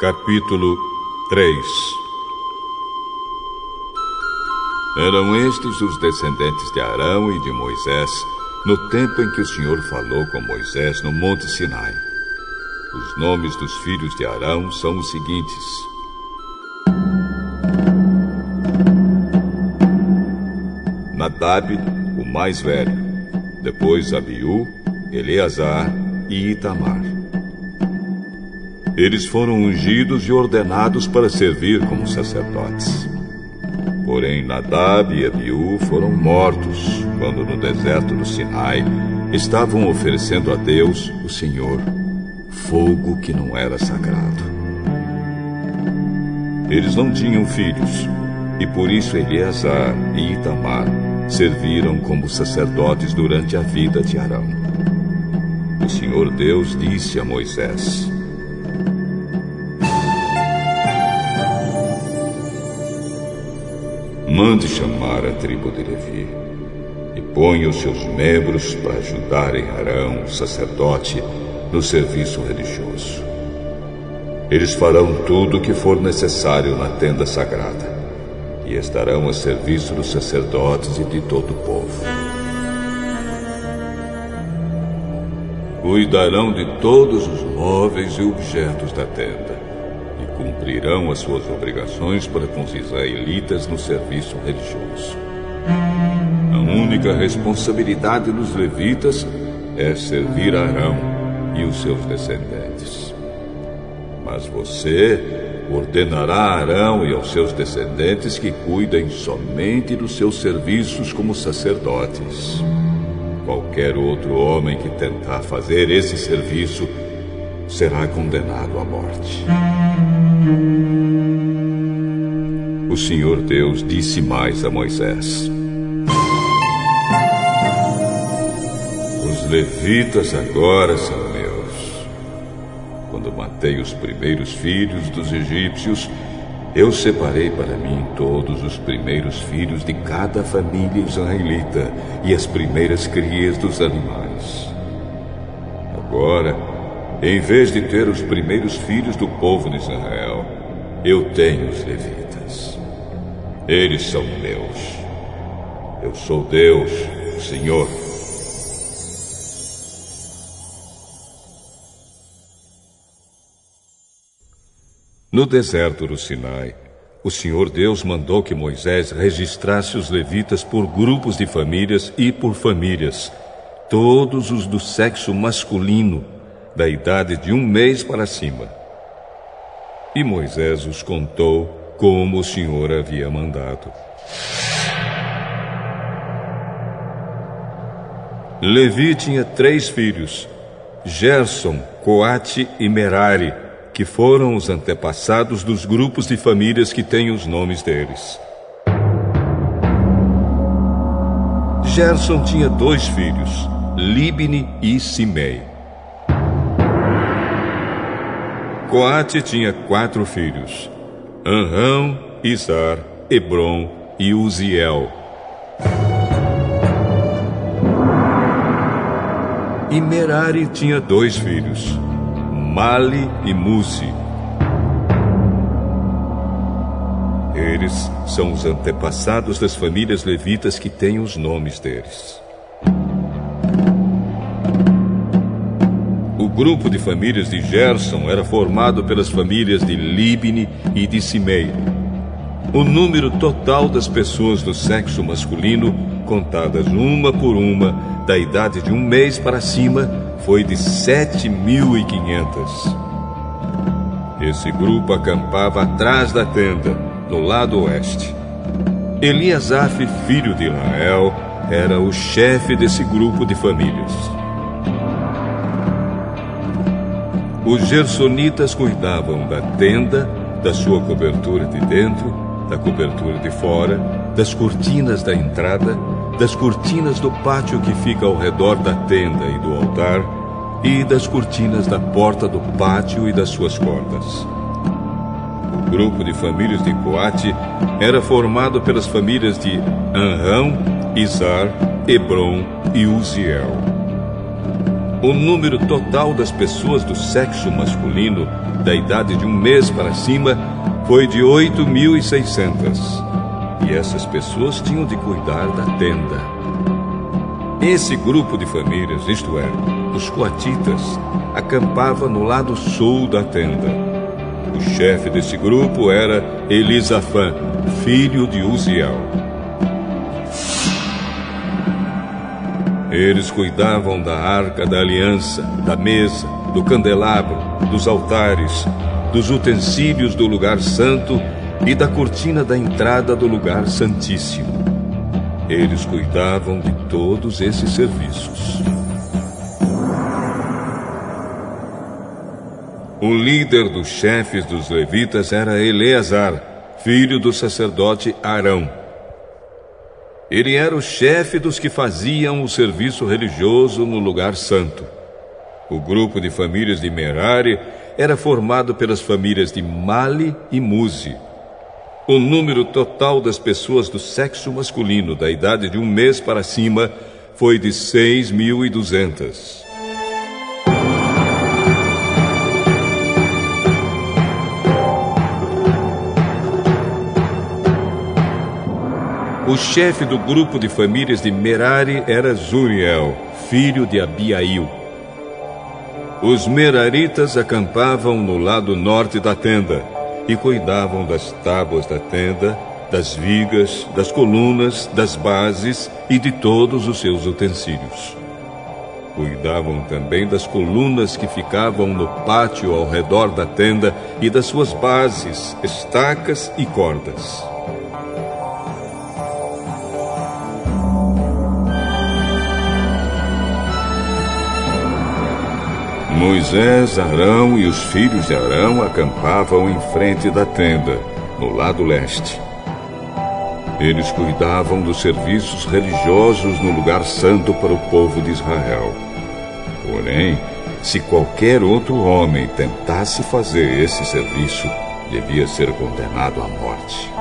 Capítulo 3 Eram estes os descendentes de Arão e de Moisés, no tempo em que o Senhor falou com Moisés no Monte Sinai. Os nomes dos filhos de Arão são os seguintes: Nadab, o mais velho, depois Abiú, Eleazar e Itamar. Eles foram ungidos e ordenados para servir como sacerdotes. Porém, Nadab e Abiú foram mortos quando no deserto do Sinai estavam oferecendo a Deus, o Senhor, fogo que não era sagrado. Eles não tinham filhos, e por isso Eleazar e Itamar serviram como sacerdotes durante a vida de Arão. O Senhor Deus disse a Moisés: Mande chamar a tribo de Levi e ponha os seus membros para ajudarem Arão, o sacerdote, no serviço religioso. Eles farão tudo o que for necessário na tenda sagrada e estarão a serviço dos sacerdotes e de todo o povo. Cuidarão de todos os móveis e objetos da tenda cumprirão as suas obrigações para com os israelitas no serviço religioso. A única responsabilidade dos levitas é servir Arão e os seus descendentes. Mas você ordenará a Arão e aos seus descendentes que cuidem somente dos seus serviços como sacerdotes. Qualquer outro homem que tentar fazer esse serviço será condenado à morte. O Senhor Deus disse mais a Moisés: Os levitas agora são quando matei os primeiros filhos dos egípcios, eu separei para mim todos os primeiros filhos de cada família israelita e as primeiras crias dos animais. Agora, em vez de ter os primeiros filhos do povo de Israel, eu tenho os levitas. Eles são meus. Eu sou Deus, o Senhor. No deserto do Sinai, o Senhor Deus mandou que Moisés registrasse os levitas por grupos de famílias e por famílias, todos os do sexo masculino, da idade de um mês para cima. E Moisés os contou como o Senhor havia mandado. Levi tinha três filhos: Gerson, Coate e Merari que foram os antepassados dos grupos de famílias que têm os nomes deles. Gerson tinha dois filhos, Libni e Simei. Coate tinha quatro filhos, Anrão, Izar, Hebron e Uziel. E Merari tinha dois filhos, Mali e Musi. Eles são os antepassados das famílias levitas que têm os nomes deles. Grupo de famílias de Gerson era formado pelas famílias de Libni e de Simei. O número total das pessoas do sexo masculino, contadas uma por uma, da idade de um mês para cima, foi de 7.500. Esse grupo acampava atrás da tenda, no lado oeste. Eliasaf, filho de Israel, era o chefe desse grupo de famílias. Os gersonitas cuidavam da tenda, da sua cobertura de dentro, da cobertura de fora, das cortinas da entrada, das cortinas do pátio que fica ao redor da tenda e do altar e das cortinas da porta do pátio e das suas cordas. O grupo de famílias de Coate era formado pelas famílias de Anrão, Izar, Hebron e Uziel. O número total das pessoas do sexo masculino, da idade de um mês para cima, foi de 8.600. E essas pessoas tinham de cuidar da tenda. Esse grupo de famílias, isto é, os coatitas, acampava no lado sul da tenda. O chefe desse grupo era Elisafã, filho de Uziel. Eles cuidavam da arca da aliança, da mesa, do candelabro, dos altares, dos utensílios do lugar santo e da cortina da entrada do lugar santíssimo. Eles cuidavam de todos esses serviços. O líder dos chefes dos levitas era Eleazar, filho do sacerdote Arão. Ele era o chefe dos que faziam o serviço religioso no lugar santo. O grupo de famílias de Merari era formado pelas famílias de Mali e Muzi. O número total das pessoas do sexo masculino da idade de um mês para cima foi de 6.200. O chefe do grupo de famílias de Merari era Zuriel, filho de Abiail. Os Meraritas acampavam no lado norte da tenda e cuidavam das tábuas da tenda, das vigas, das colunas, das bases e de todos os seus utensílios. Cuidavam também das colunas que ficavam no pátio ao redor da tenda e das suas bases, estacas e cordas. Moisés, Arão e os filhos de Arão acampavam em frente da tenda, no lado leste. Eles cuidavam dos serviços religiosos no lugar santo para o povo de Israel. Porém, se qualquer outro homem tentasse fazer esse serviço, devia ser condenado à morte.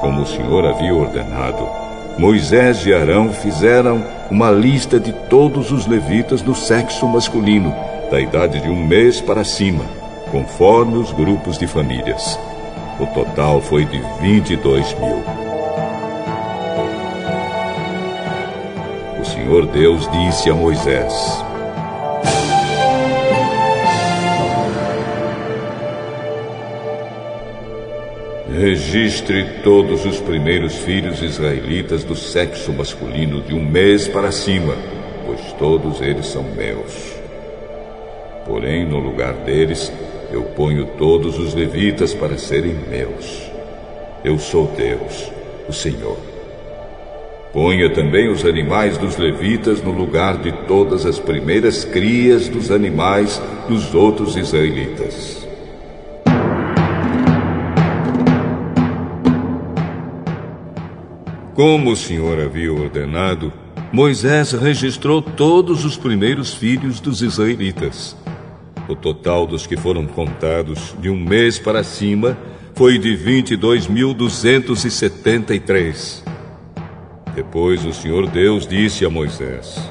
Como o Senhor havia ordenado, Moisés e Arão fizeram uma lista de todos os levitas do sexo masculino, da idade de um mês para cima, conforme os grupos de famílias. O total foi de 22 mil. O Senhor Deus disse a Moisés: Registre todos os primeiros filhos israelitas do sexo masculino de um mês para cima, pois todos eles são meus. Porém, no lugar deles, eu ponho todos os levitas para serem meus. Eu sou Deus, o Senhor. Ponha também os animais dos levitas no lugar de todas as primeiras crias dos animais dos outros israelitas. Como o Senhor havia ordenado, Moisés registrou todos os primeiros filhos dos israelitas. O total dos que foram contados de um mês para cima foi de 22.273. Depois o Senhor Deus disse a Moisés: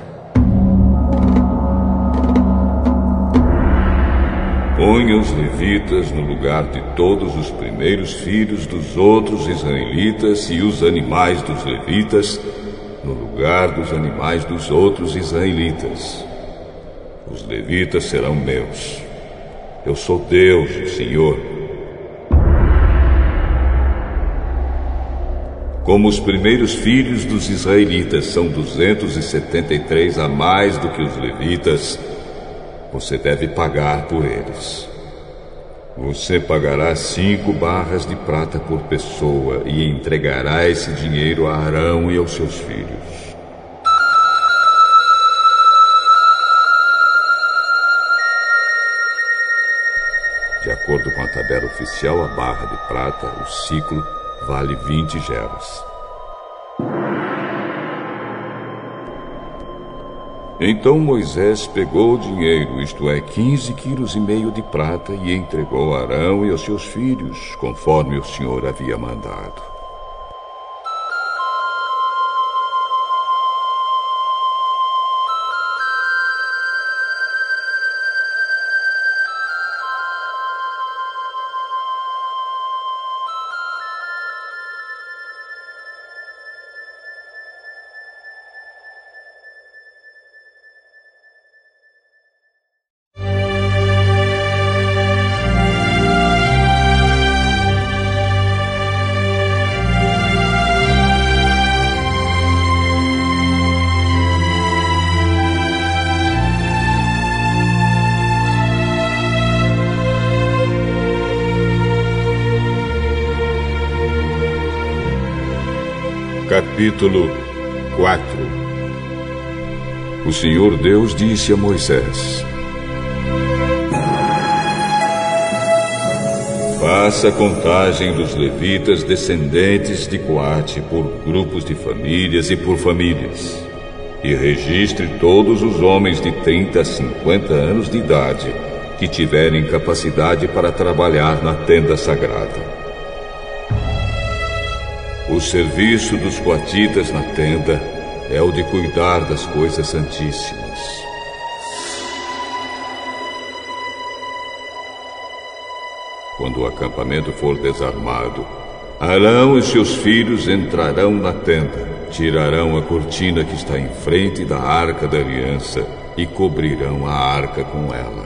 Ponha os levitas no lugar de todos os primeiros filhos dos outros israelitas e os animais dos levitas no lugar dos animais dos outros israelitas. Os levitas serão meus. Eu sou Deus, o Senhor. Como os primeiros filhos dos israelitas são 273 a mais do que os levitas, você deve pagar por eles. Você pagará cinco barras de prata por pessoa e entregará esse dinheiro a Arão e aos seus filhos. De acordo com a tabela oficial, a barra de prata, o ciclo, vale 20 geras. Então Moisés pegou o dinheiro, isto é, quinze quilos e meio de prata, e entregou a Arão e aos seus filhos, conforme o Senhor havia mandado. Capítulo 4 O Senhor Deus disse a Moisés: Faça contagem dos levitas descendentes de Coate por grupos de famílias e por famílias, e registre todos os homens de 30 a 50 anos de idade que tiverem capacidade para trabalhar na tenda sagrada. O serviço dos coatitas na tenda é o de cuidar das coisas santíssimas. Quando o acampamento for desarmado, Arão e seus filhos entrarão na tenda, tirarão a cortina que está em frente da arca da aliança e cobrirão a arca com ela.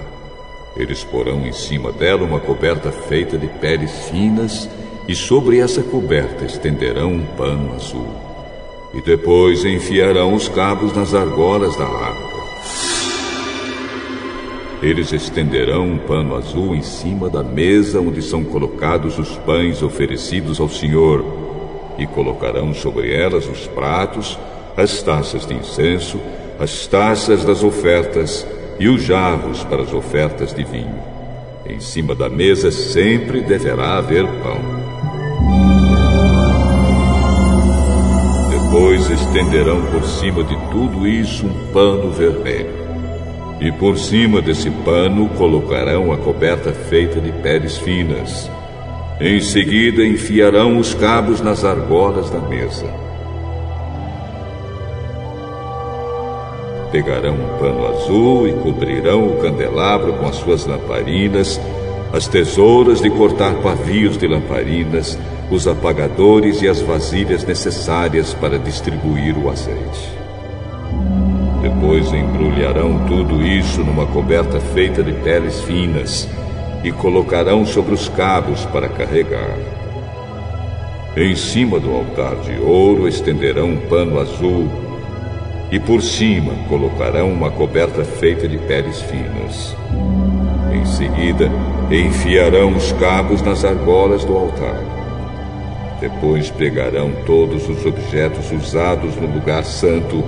Eles porão em cima dela uma coberta feita de peles finas e sobre essa coberta estenderão um pano azul. E depois enfiarão os cabos nas argolas da arca. Eles estenderão um pano azul em cima da mesa onde são colocados os pães oferecidos ao Senhor, e colocarão sobre elas os pratos, as taças de incenso, as taças das ofertas e os jarros para as ofertas de vinho. Em cima da mesa sempre deverá haver pão. Depois estenderão por cima de tudo isso um pano vermelho. E por cima desse pano colocarão a coberta feita de peles finas. Em seguida enfiarão os cabos nas argolas da mesa. Pegarão um pano azul e cobrirão o candelabro com as suas lamparinas, as tesouras de cortar pavios de lamparinas, os apagadores e as vasilhas necessárias para distribuir o azeite. Depois embrulharão tudo isso numa coberta feita de peles finas e colocarão sobre os cabos para carregar. Em cima do altar de ouro estenderão um pano azul e por cima colocarão uma coberta feita de peles finas. Em seguida, enfiarão os cabos nas argolas do altar. Depois pegarão todos os objetos usados no lugar santo,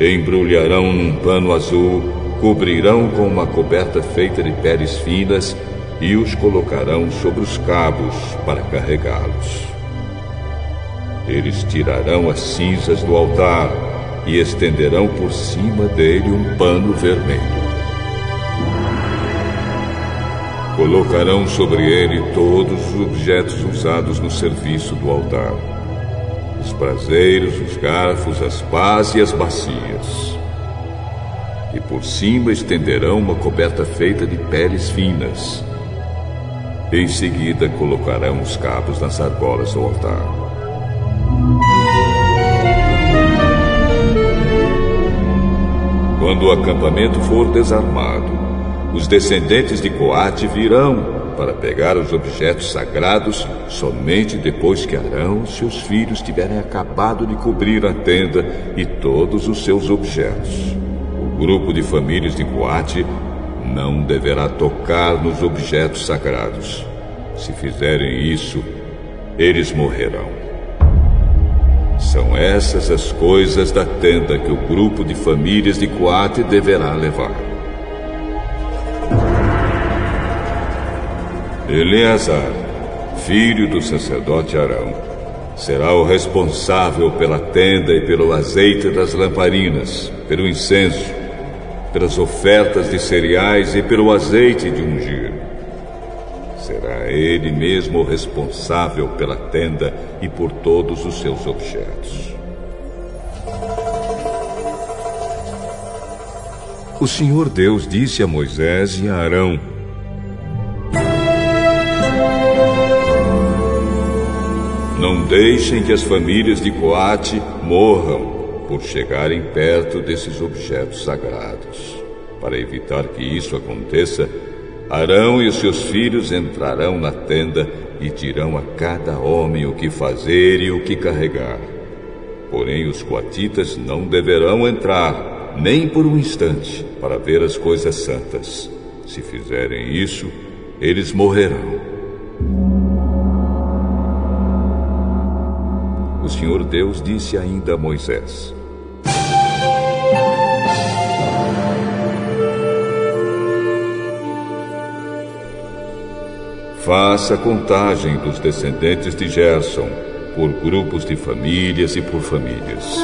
embrulharão num pano azul, cobrirão com uma coberta feita de peles finas e os colocarão sobre os cabos para carregá-los. Eles tirarão as cinzas do altar e estenderão por cima dele um pano vermelho. Colocarão sobre ele todos os objetos usados no serviço do altar: os braseiros, os garfos, as pás e as bacias. E por cima estenderão uma coberta feita de peles finas. Em seguida colocarão os cabos nas argolas do altar. Quando o acampamento for desarmado, os descendentes de Coate virão para pegar os objetos sagrados somente depois que Arão e seus filhos tiverem acabado de cobrir a tenda e todos os seus objetos. O grupo de famílias de Coate não deverá tocar nos objetos sagrados. Se fizerem isso, eles morrerão. São essas as coisas da tenda que o grupo de famílias de Coate deverá levar. Eleazar, filho do sacerdote Arão, será o responsável pela tenda e pelo azeite das lamparinas, pelo incenso, pelas ofertas de cereais e pelo azeite de ungir. Será ele mesmo o responsável pela tenda e por todos os seus objetos. O Senhor Deus disse a Moisés e a Arão: deixem que as famílias de Coate morram por chegarem perto desses objetos sagrados. Para evitar que isso aconteça, Arão e os seus filhos entrarão na tenda e dirão a cada homem o que fazer e o que carregar. Porém, os coatitas não deverão entrar, nem por um instante, para ver as coisas santas. Se fizerem isso, eles morrerão. Senhor Deus disse ainda a Moisés: Faça contagem dos descendentes de Gerson, por grupos de famílias e por famílias.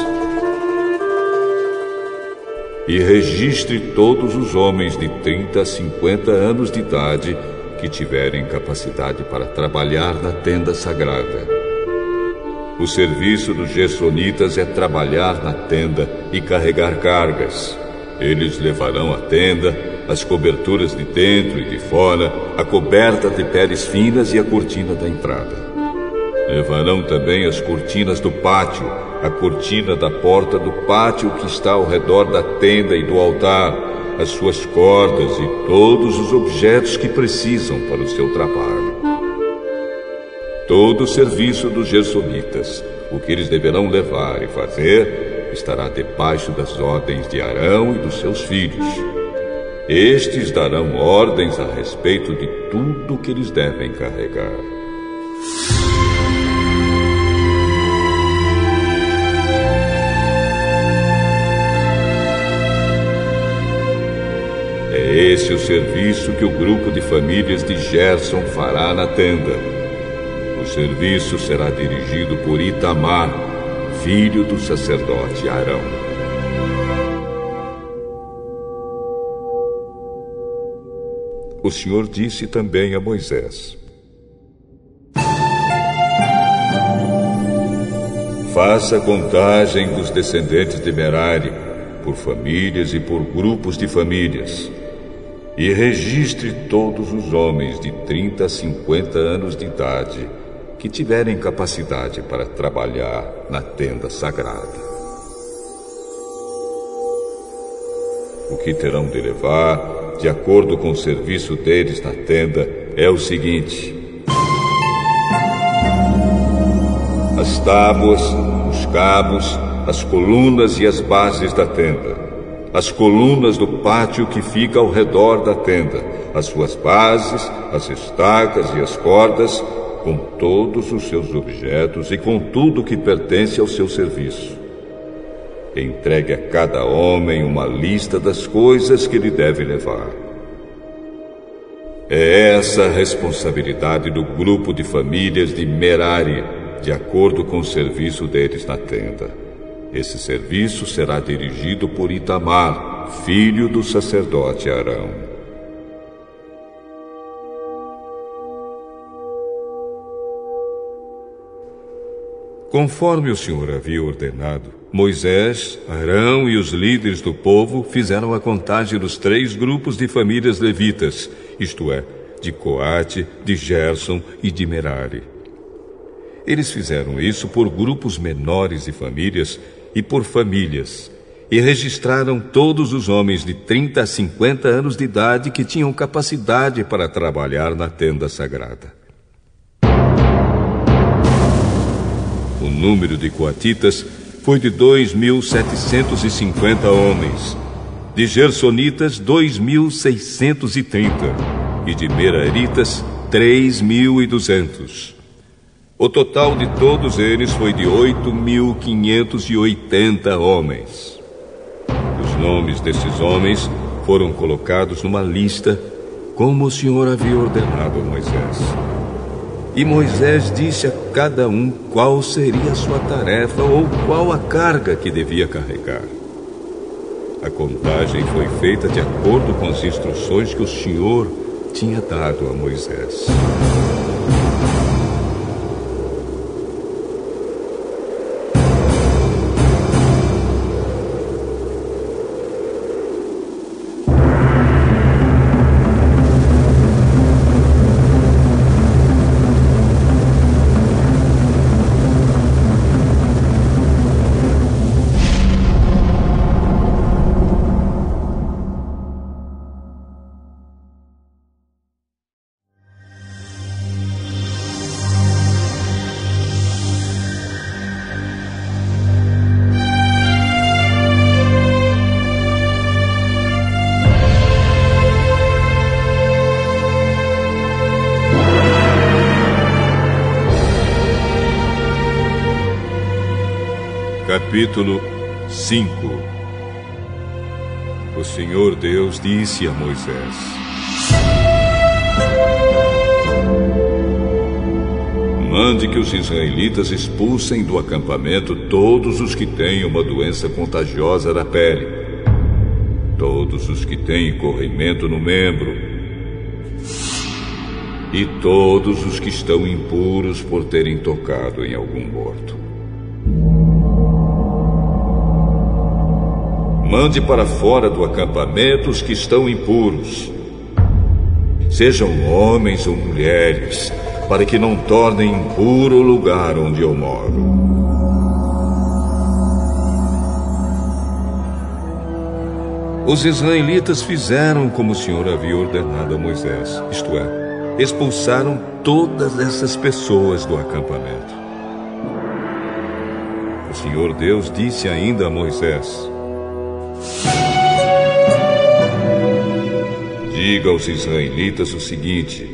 E registre todos os homens de 30 a 50 anos de idade que tiverem capacidade para trabalhar na tenda sagrada. O serviço dos gersonitas é trabalhar na tenda e carregar cargas. Eles levarão a tenda as coberturas de dentro e de fora, a coberta de peles finas e a cortina da entrada. Levarão também as cortinas do pátio, a cortina da porta do pátio que está ao redor da tenda e do altar, as suas cordas e todos os objetos que precisam para o seu trabalho. Todo o serviço dos gersonitas, o que eles deverão levar e fazer, estará debaixo das ordens de Arão e dos seus filhos estes darão ordens a respeito de tudo que eles devem carregar. É esse o serviço que o grupo de famílias de Gerson fará na tenda. Serviço será dirigido por Itamar, filho do sacerdote Arão. o Senhor disse também a Moisés: Faça contagem dos descendentes de Merari, por famílias e por grupos de famílias, e registre todos os homens de 30 a 50 anos de idade que tiverem capacidade para trabalhar na tenda sagrada. O que terão de levar de acordo com o serviço deles na tenda, é o seguinte: as tábuas, os cabos, as colunas e as bases da tenda, as colunas do pátio que fica ao redor da tenda, as suas bases, as estacas e as cordas, com todos os seus objetos e com tudo que pertence ao seu serviço. Entregue a cada homem uma lista das coisas que ele deve levar. É essa a responsabilidade do grupo de famílias de Merari, de acordo com o serviço deles na tenda. Esse serviço será dirigido por Itamar, filho do sacerdote Arão. Conforme o Senhor havia ordenado, Moisés, Arão e os líderes do povo fizeram a contagem dos três grupos de famílias levitas, isto é, de Coate, de Gerson e de Merari. Eles fizeram isso por grupos menores de famílias e por famílias, e registraram todos os homens de 30 a 50 anos de idade que tinham capacidade para trabalhar na tenda sagrada. O número de coatitas foi de 2.750 homens, de gersonitas 2.630 e de meraritas 3.200. O total de todos eles foi de 8.580 homens. Os nomes desses homens foram colocados numa lista, como o Senhor havia ordenado a Moisés. E Moisés disse a cada um qual seria a sua tarefa ou qual a carga que devia carregar. A contagem foi feita de acordo com as instruções que o Senhor tinha dado a Moisés. Capítulo 5 O Senhor Deus disse a Moisés: Mande que os israelitas expulsem do acampamento todos os que têm uma doença contagiosa da pele, todos os que têm corrimento no membro, e todos os que estão impuros por terem tocado em algum morto. Mande para fora do acampamento os que estão impuros. Sejam homens ou mulheres, para que não tornem impuro o lugar onde eu moro. Os israelitas fizeram como o Senhor havia ordenado a Moisés, isto é, expulsaram todas essas pessoas do acampamento. O Senhor Deus disse ainda a Moisés: Diga aos israelitas o seguinte: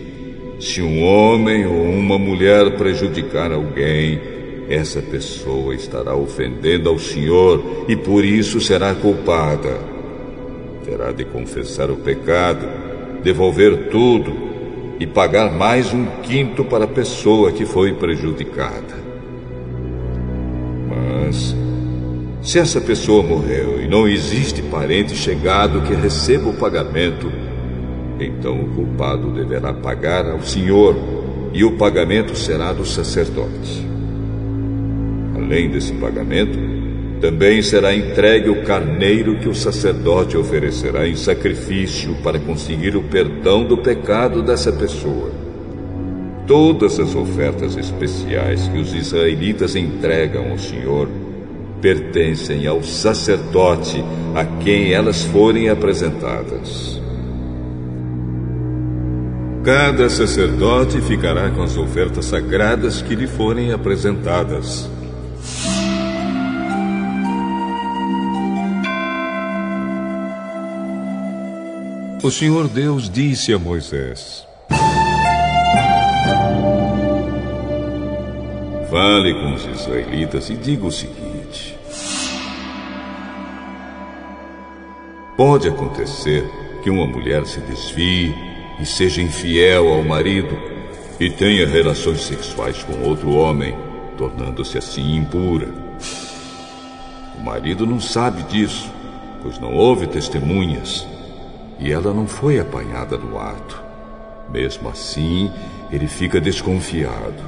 se um homem ou uma mulher prejudicar alguém, essa pessoa estará ofendendo ao Senhor e por isso será culpada. Terá de confessar o pecado, devolver tudo e pagar mais um quinto para a pessoa que foi prejudicada. Mas se essa pessoa morreu e não existe parente chegado que receba o pagamento, então o culpado deverá pagar ao Senhor e o pagamento será do sacerdote. Além desse pagamento, também será entregue o carneiro que o sacerdote oferecerá em sacrifício para conseguir o perdão do pecado dessa pessoa. Todas as ofertas especiais que os israelitas entregam ao Senhor pertencem ao sacerdote a quem elas forem apresentadas. Cada sacerdote ficará com as ofertas sagradas que lhe forem apresentadas. O Senhor Deus disse a Moisés: Fale com os israelitas e diga o seguinte. Pode acontecer que uma mulher se desvie e seja infiel ao marido e tenha relações sexuais com outro homem, tornando-se assim impura. O marido não sabe disso, pois não houve testemunhas e ela não foi apanhada no ato. Mesmo assim, ele fica desconfiado.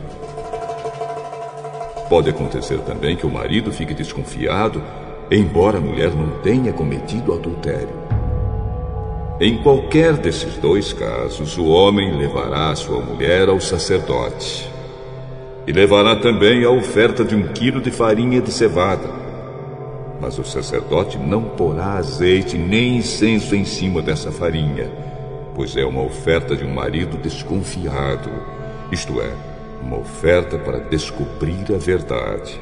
Pode acontecer também que o marido fique desconfiado embora a mulher não tenha cometido adultério. Em qualquer desses dois casos, o homem levará sua mulher ao sacerdote. E levará também a oferta de um quilo de farinha de cevada. Mas o sacerdote não porá azeite nem incenso em cima dessa farinha, pois é uma oferta de um marido desconfiado, isto é, uma oferta para descobrir a verdade.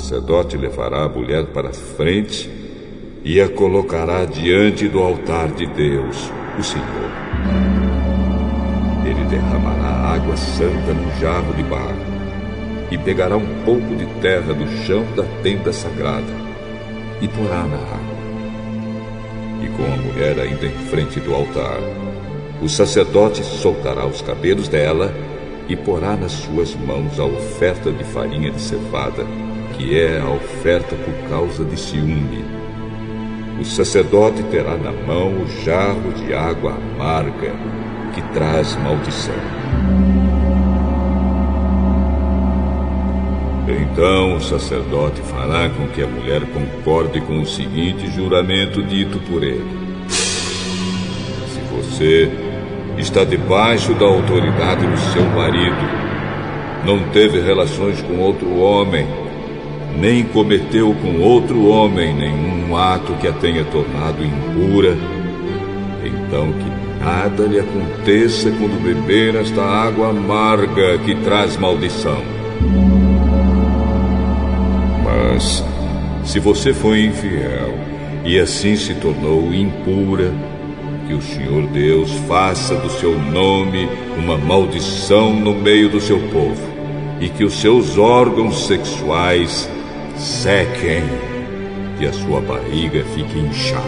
Sacerdote levará a mulher para frente e a colocará diante do altar de Deus, o Senhor. Ele derramará água santa no jarro de barro e pegará um pouco de terra do chão da tenda sagrada e porá na água. E com a mulher ainda em frente do altar, o sacerdote soltará os cabelos dela e porá nas suas mãos a oferta de farinha de cevada que é a oferta por causa de ciúme. O sacerdote terá na mão o jarro de água amarga que traz maldição. Então o sacerdote fará com que a mulher concorde com o seguinte juramento dito por ele: Se você está debaixo da autoridade do seu marido, não teve relações com outro homem, nem cometeu com outro homem nenhum ato que a tenha tornado impura, então que nada lhe aconteça quando beber esta água amarga que traz maldição. Mas, se você foi infiel e assim se tornou impura, que o Senhor Deus faça do seu nome uma maldição no meio do seu povo e que os seus órgãos sexuais sequem e a sua barriga fique inchada.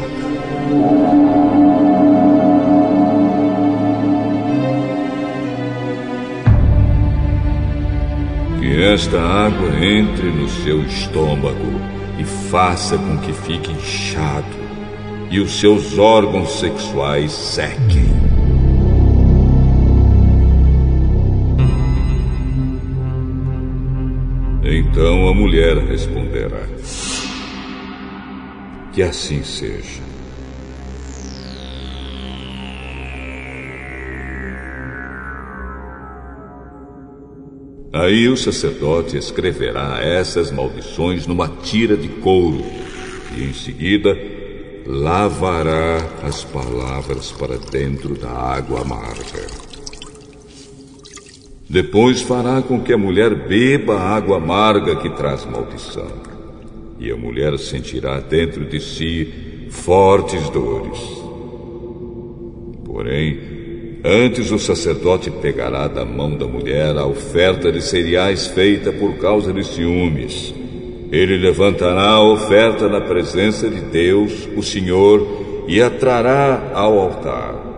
Que esta água entre no seu estômago e faça com que fique inchado e os seus órgãos sexuais sequem. Então a mulher responderá: Que assim seja. Aí o sacerdote escreverá essas maldições numa tira de couro e em seguida lavará as palavras para dentro da água amarga. Depois fará com que a mulher beba a água amarga que traz maldição. E a mulher sentirá dentro de si fortes dores. Porém, antes o sacerdote pegará da mão da mulher a oferta de cereais feita por causa de ciúmes ele levantará a oferta na presença de Deus, o Senhor, e a trará ao altar.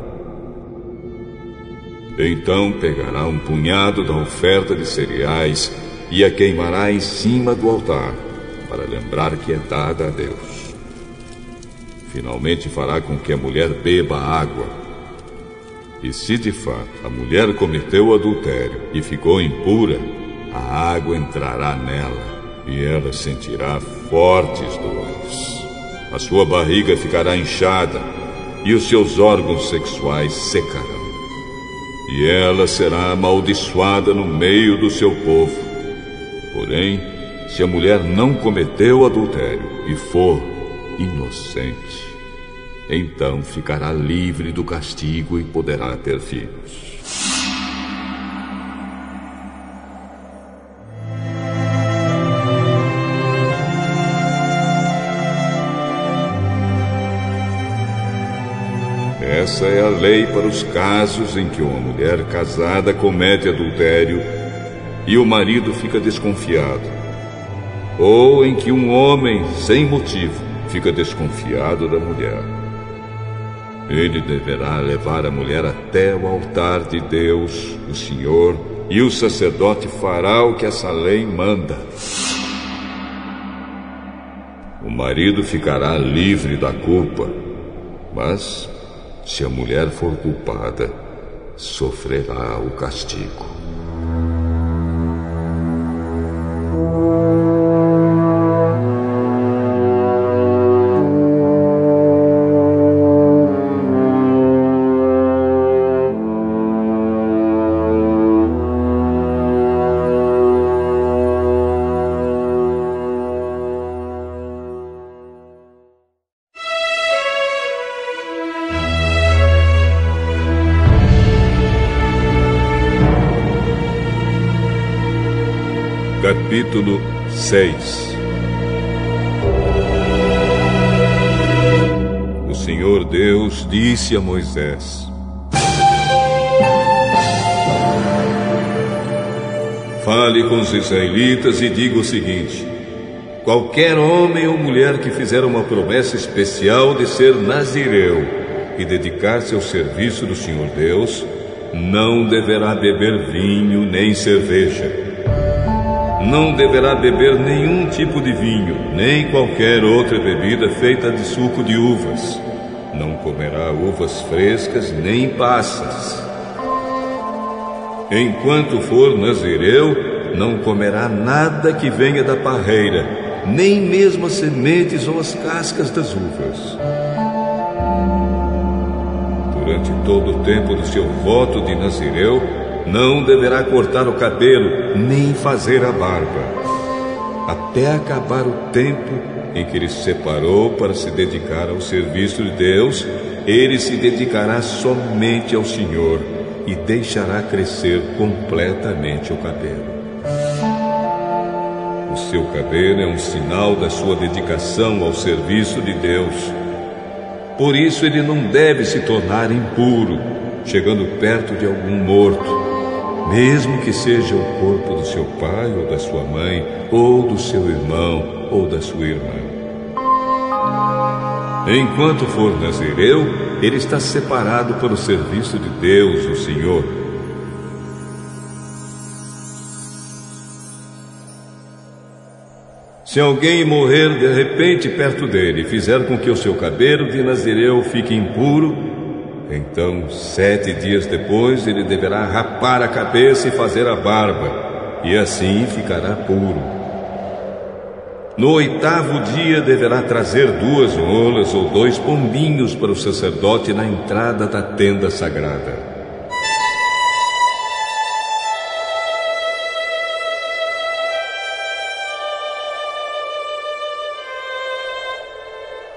Então pegará um punhado da oferta de cereais e a queimará em cima do altar, para lembrar que é dada a Deus. Finalmente fará com que a mulher beba água. E se de fato a mulher cometeu adultério e ficou impura, a água entrará nela e ela sentirá fortes dores. A sua barriga ficará inchada e os seus órgãos sexuais secarão. E ela será amaldiçoada no meio do seu povo. Porém, se a mulher não cometeu adultério e for inocente, então ficará livre do castigo e poderá ter filhos. Essa é a lei para os casos em que uma mulher casada comete adultério e o marido fica desconfiado, ou em que um homem, sem motivo, fica desconfiado da mulher. Ele deverá levar a mulher até o altar de Deus, o Senhor, e o sacerdote fará o que essa lei manda. O marido ficará livre da culpa, mas se a mulher for culpada, sofrerá o castigo. Capítulo 6 O Senhor Deus disse a Moisés: Fale com os israelitas e diga o seguinte: Qualquer homem ou mulher que fizer uma promessa especial de ser nazireu e dedicar-se ao serviço do Senhor Deus, não deverá beber vinho nem cerveja não deverá beber nenhum tipo de vinho, nem qualquer outra bebida feita de suco de uvas. Não comerá uvas frescas nem passas. Enquanto for nazireu, não comerá nada que venha da parreira, nem mesmo as sementes ou as cascas das uvas. Durante todo o tempo do seu voto de nazireu, não deverá cortar o cabelo nem fazer a barba, até acabar o tempo em que ele se separou para se dedicar ao serviço de Deus, ele se dedicará somente ao Senhor e deixará crescer completamente o cabelo. O seu cabelo é um sinal da sua dedicação ao serviço de Deus. Por isso ele não deve se tornar impuro, chegando perto de algum morto, mesmo que seja o corpo do seu pai ou da sua mãe, ou do seu irmão ou da sua irmã. Enquanto for nazireu, ele está separado para o serviço de Deus, o Senhor. Se alguém morrer de repente perto dele fizer com que o seu cabelo de nazireu fique impuro, então sete dias depois ele deverá rapar a cabeça e fazer a barba, e assim ficará puro. No oitavo dia deverá trazer duas rolas ou dois pombinhos para o sacerdote na entrada da tenda sagrada.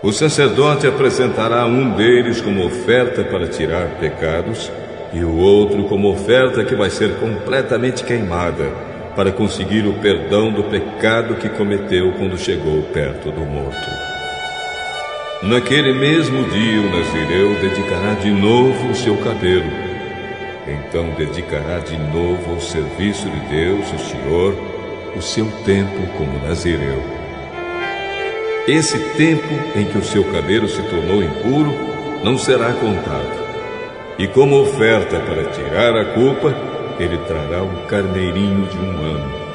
O sacerdote apresentará um deles como oferta para tirar pecados e o outro como oferta que vai ser completamente queimada para conseguir o perdão do pecado que cometeu quando chegou perto do morto. Naquele mesmo dia, o Nazireu dedicará de novo o seu cabelo. Então dedicará de novo ao serviço de Deus, o Senhor, o seu tempo como Nazireu. Esse tempo em que o seu cabelo se tornou impuro não será contado. E como oferta para tirar a culpa, ele trará um carneirinho de um ano.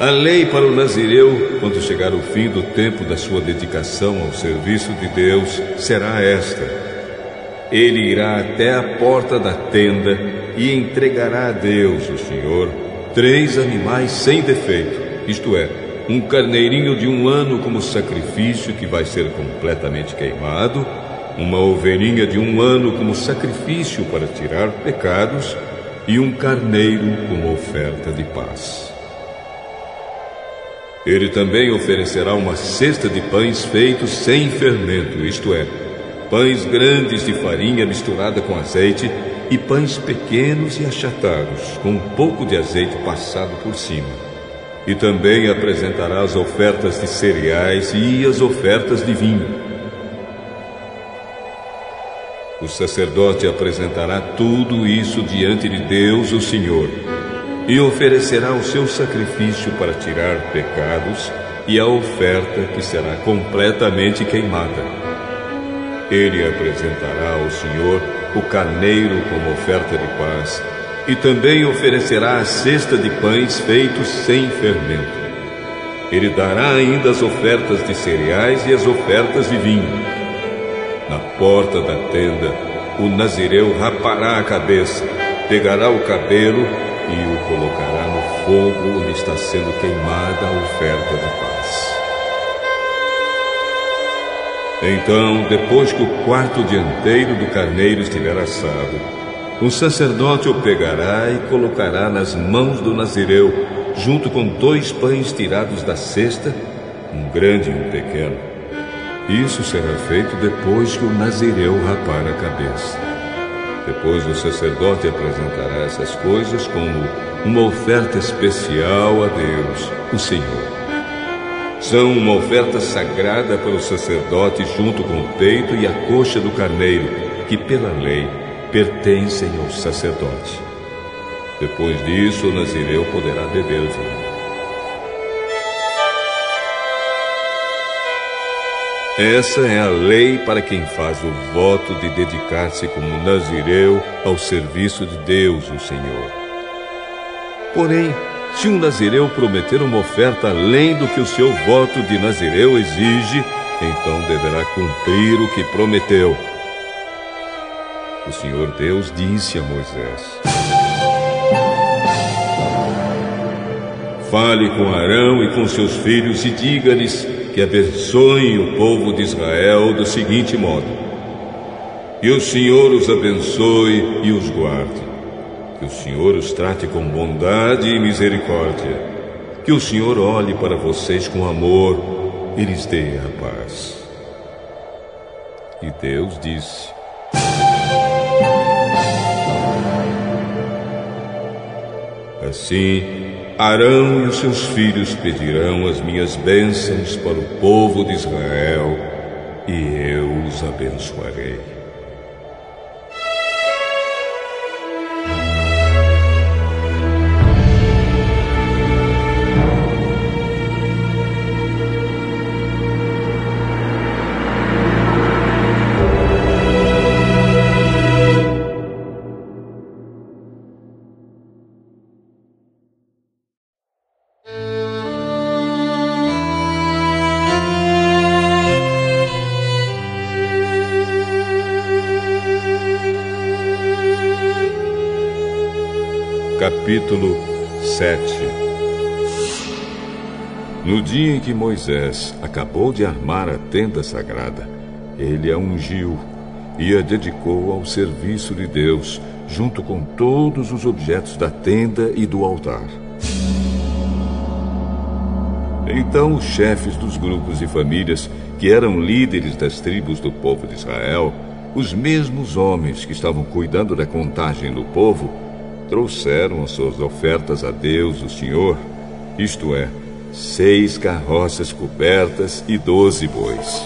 A lei para o Nazireu, quando chegar o fim do tempo da sua dedicação ao serviço de Deus, será esta. Ele irá até a porta da tenda e entregará a Deus, o Senhor, três animais sem defeito, isto é, um carneirinho de um ano como sacrifício que vai ser completamente queimado, uma ovelhinha de um ano como sacrifício para tirar pecados e um carneiro como oferta de paz. Ele também oferecerá uma cesta de pães feitos sem fermento, isto é, pães grandes de farinha misturada com azeite e pães pequenos e achatados, com um pouco de azeite passado por cima e também apresentará as ofertas de cereais e as ofertas de vinho. O sacerdote apresentará tudo isso diante de Deus, o Senhor, e oferecerá o seu sacrifício para tirar pecados e a oferta que será completamente queimada. Ele apresentará ao Senhor o carneiro como oferta de paz e também oferecerá a cesta de pães feitos sem fermento. Ele dará ainda as ofertas de cereais e as ofertas de vinho. Na porta da tenda, o nazireu rapará a cabeça, pegará o cabelo e o colocará no fogo onde está sendo queimada a oferta de paz. Então, depois que o quarto dianteiro do carneiro estiver assado, o sacerdote o pegará e colocará nas mãos do nazireu, junto com dois pães tirados da cesta, um grande e um pequeno. Isso será feito depois que o nazireu rapar a cabeça. Depois o sacerdote apresentará essas coisas como uma oferta especial a Deus, o Senhor. São uma oferta sagrada para o sacerdote junto com o peito e a coxa do carneiro, que pela lei pertencem ao sacerdote. Depois disso, o nazireu poderá beber vinho. Essa é a lei para quem faz o voto de dedicar-se como nazireu ao serviço de Deus, o Senhor. Porém, se um nazireu prometer uma oferta além do que o seu voto de nazireu exige, então deverá cumprir o que prometeu o Senhor Deus disse a Moisés: Fale com Arão e com seus filhos e diga-lhes que abençoem o povo de Israel do seguinte modo: Que o Senhor os abençoe e os guarde. Que o Senhor os trate com bondade e misericórdia. Que o Senhor olhe para vocês com amor e lhes dê a paz. E Deus disse: Assim, Arão e os seus filhos pedirão as minhas bênçãos para o povo de Israel e eu os abençoarei. Que Moisés acabou de armar a tenda sagrada, ele a ungiu e a dedicou ao serviço de Deus, junto com todos os objetos da tenda e do altar. Então os chefes dos grupos e famílias, que eram líderes das tribos do povo de Israel, os mesmos homens que estavam cuidando da contagem do povo, trouxeram as suas ofertas a Deus, o Senhor, isto é, seis carroças cobertas e doze bois.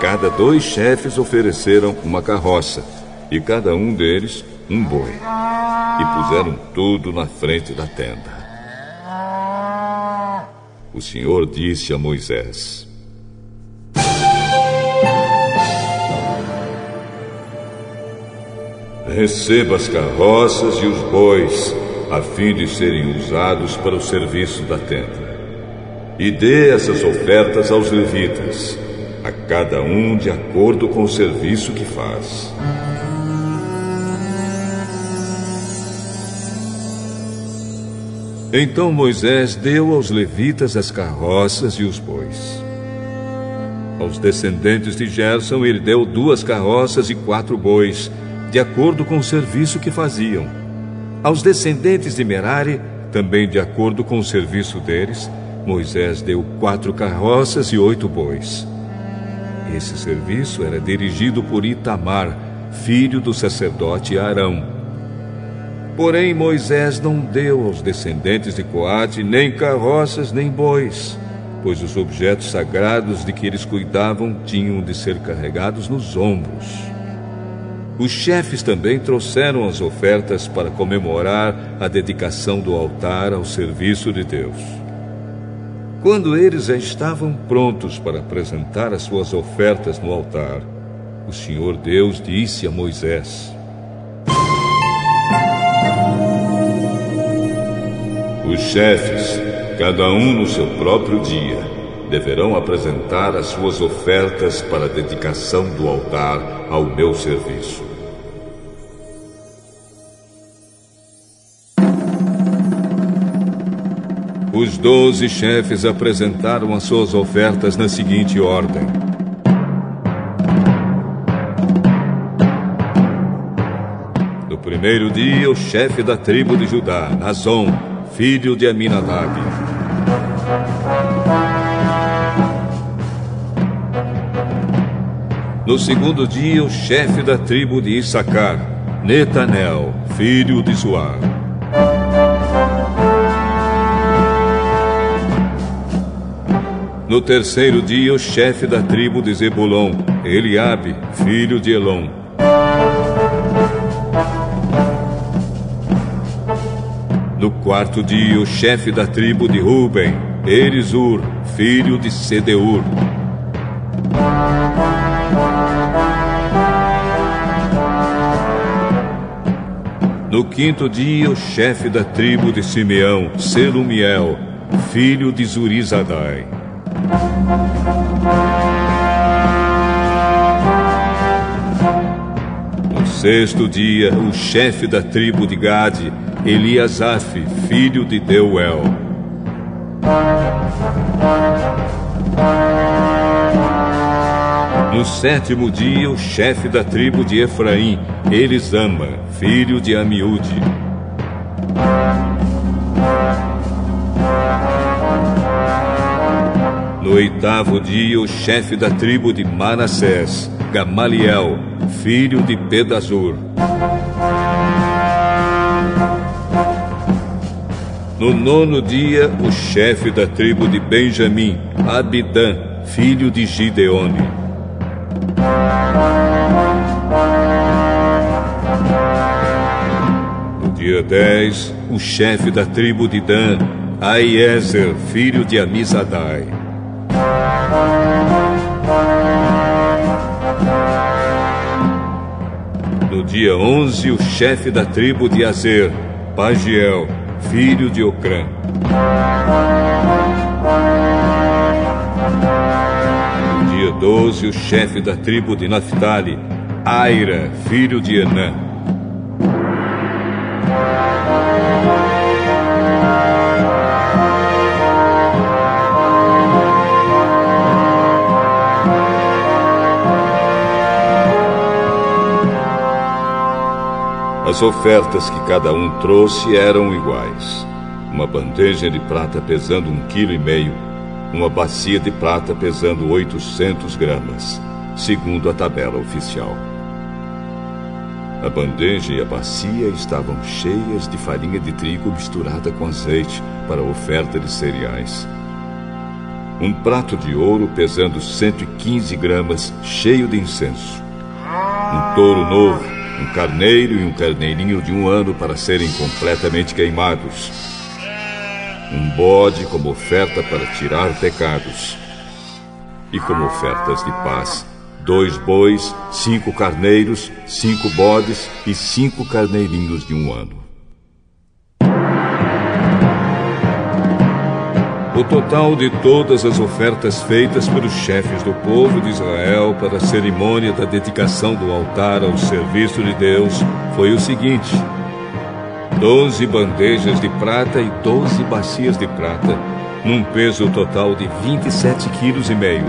Cada dois chefes ofereceram uma carroça e cada um deles um boi. E puseram tudo na frente da tenda. O Senhor disse a Moisés: Receba as carroças e os bois, a fim de serem usados para o serviço da tenda. E dê essas ofertas aos levitas, a cada um de acordo com o serviço que faz. Então Moisés deu aos levitas as carroças e os bois. Aos descendentes de Gerson, ele deu duas carroças e quatro bois de acordo com o serviço que faziam. Aos descendentes de Merari, também de acordo com o serviço deles, Moisés deu quatro carroças e oito bois. Esse serviço era dirigido por Itamar, filho do sacerdote Arão. Porém, Moisés não deu aos descendentes de Coate nem carroças nem bois, pois os objetos sagrados de que eles cuidavam tinham de ser carregados nos ombros. Os chefes também trouxeram as ofertas para comemorar a dedicação do altar ao serviço de Deus. Quando eles já estavam prontos para apresentar as suas ofertas no altar, o Senhor Deus disse a Moisés: Os chefes, cada um no seu próprio dia, deverão apresentar as suas ofertas para a dedicação do altar ao meu serviço. Os doze chefes apresentaram as suas ofertas na seguinte ordem. No primeiro dia, o chefe da tribo de Judá, Nazon, filho de Aminadab. No segundo dia, o chefe da tribo de Issacar, Netanel, filho de Suar. No terceiro dia, o chefe da tribo de Zebulon, Eliabe, filho de Elon. No quarto dia, o chefe da tribo de Ruben, Erizur, filho de Sedeur. No quinto dia, o chefe da tribo de Simeão, Selumiel, filho de Zurizadai. No sexto dia, o chefe da tribo de Gade, Eliasaf, filho de Deuel. No sétimo dia, o chefe da tribo de Efraim, Elisama, filho de Amiúde. Oitavo dia, o chefe da tribo de Manassés, Gamaliel, filho de Pedazur. No nono dia, o chefe da tribo de Benjamim, Abidã, filho de Gideone. No dia 10, o chefe da tribo de Dan, Aiezer, filho de Amizadai. No dia 11, o chefe da tribo de Azer, Pagiel, filho de Ocrã. No dia 12, o chefe da tribo de Naphtali, Aira, filho de Enã. As ofertas que cada um trouxe eram iguais. Uma bandeja de prata pesando um quilo e meio, uma bacia de prata pesando 800 gramas, segundo a tabela oficial. A bandeja e a bacia estavam cheias de farinha de trigo misturada com azeite para a oferta de cereais. Um prato de ouro pesando 115 gramas, cheio de incenso. Um touro novo um carneiro e um carneirinho de um ano para serem completamente queimados, um bode como oferta para tirar pecados, e como ofertas de paz, dois bois, cinco carneiros, cinco bodes e cinco carneirinhos de um ano. O total de todas as ofertas feitas pelos chefes do povo de Israel para a cerimônia da dedicação do altar ao serviço de Deus foi o seguinte: doze bandejas de prata e doze bacias de prata, num peso total de 27 quilos e meio.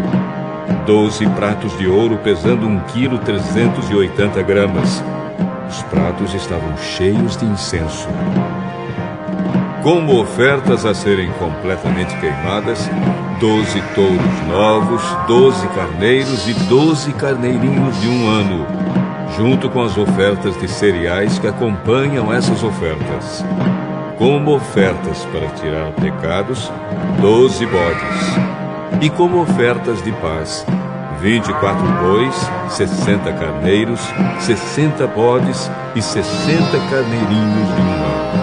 Doze pratos de ouro pesando um quilo 380 gramas. Os pratos estavam cheios de incenso como ofertas a serem completamente queimadas, doze touros novos, doze carneiros e doze carneirinhos de um ano, junto com as ofertas de cereais que acompanham essas ofertas. Como ofertas para tirar pecados, doze bodes. E como ofertas de paz, vinte e quatro bois, sessenta carneiros, sessenta bodes e sessenta carneirinhos de um ano.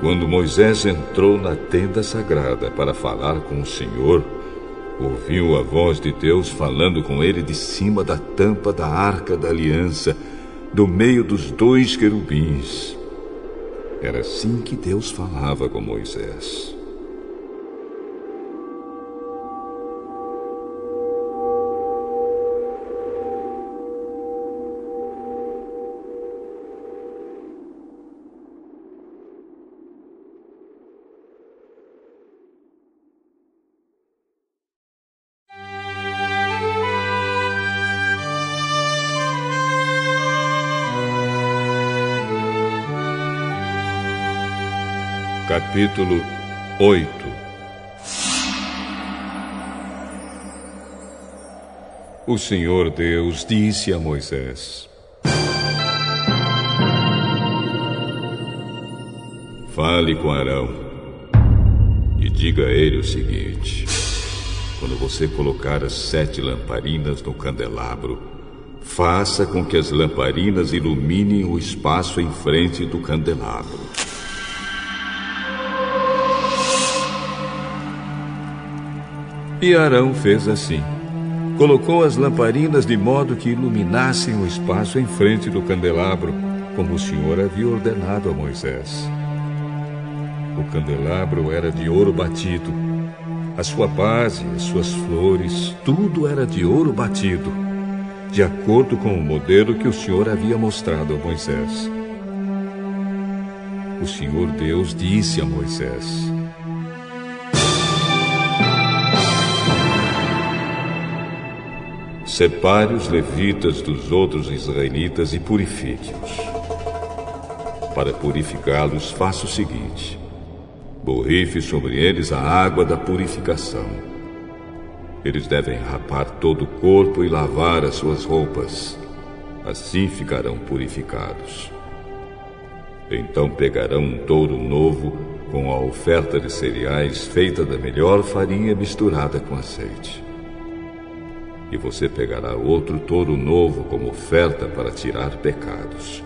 Quando Moisés entrou na tenda sagrada para falar com o Senhor, ouviu a voz de Deus falando com ele de cima da tampa da arca da aliança, do meio dos dois querubins. Era assim que Deus falava com Moisés. Capítulo 8 O Senhor Deus disse a Moisés: Fale com Arão e diga a ele o seguinte: Quando você colocar as sete lamparinas no candelabro, faça com que as lamparinas iluminem o espaço em frente do candelabro. E Arão fez assim. Colocou as lamparinas de modo que iluminassem o espaço em frente do candelabro, como o Senhor havia ordenado a Moisés. O candelabro era de ouro batido. A sua base, as suas flores, tudo era de ouro batido, de acordo com o modelo que o Senhor havia mostrado a Moisés. O Senhor Deus disse a Moisés: Separe os levitas dos outros israelitas e purifique-os. Para purificá-los, faça o seguinte: borrife sobre eles a água da purificação. eles devem rapar todo o corpo e lavar as suas roupas. Assim ficarão purificados. Então pegarão um touro novo com a oferta de cereais feita da melhor farinha misturada com azeite. E você pegará outro touro novo como oferta para tirar pecados.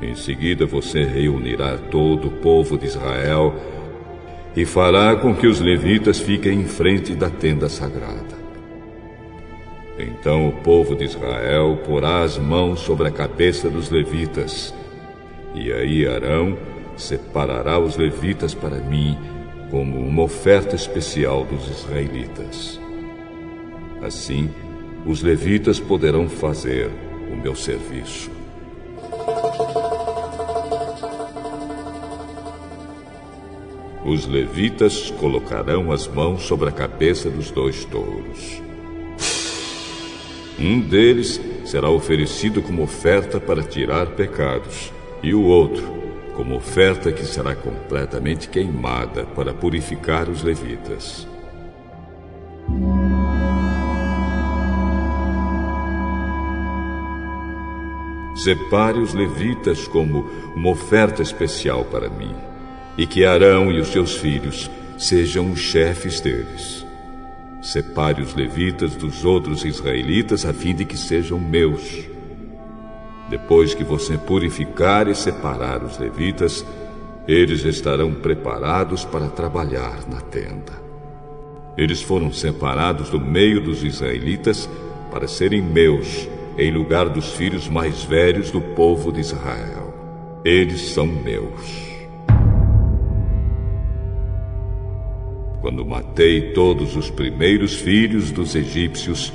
Em seguida você reunirá todo o povo de Israel e fará com que os levitas fiquem em frente da tenda sagrada. Então o povo de Israel porá as mãos sobre a cabeça dos levitas, e aí Arão separará os levitas para mim como uma oferta especial dos israelitas. Assim, os levitas poderão fazer o meu serviço. Os levitas colocarão as mãos sobre a cabeça dos dois touros. Um deles será oferecido como oferta para tirar pecados, e o outro como oferta que será completamente queimada para purificar os levitas. Separe os levitas como uma oferta especial para mim e que Arão e os seus filhos sejam os chefes deles. Separe os levitas dos outros israelitas a fim de que sejam meus. Depois que você purificar e separar os levitas, eles estarão preparados para trabalhar na tenda. Eles foram separados do meio dos israelitas para serem meus, em lugar dos filhos mais velhos do povo de Israel. Eles são meus. Quando matei todos os primeiros filhos dos egípcios,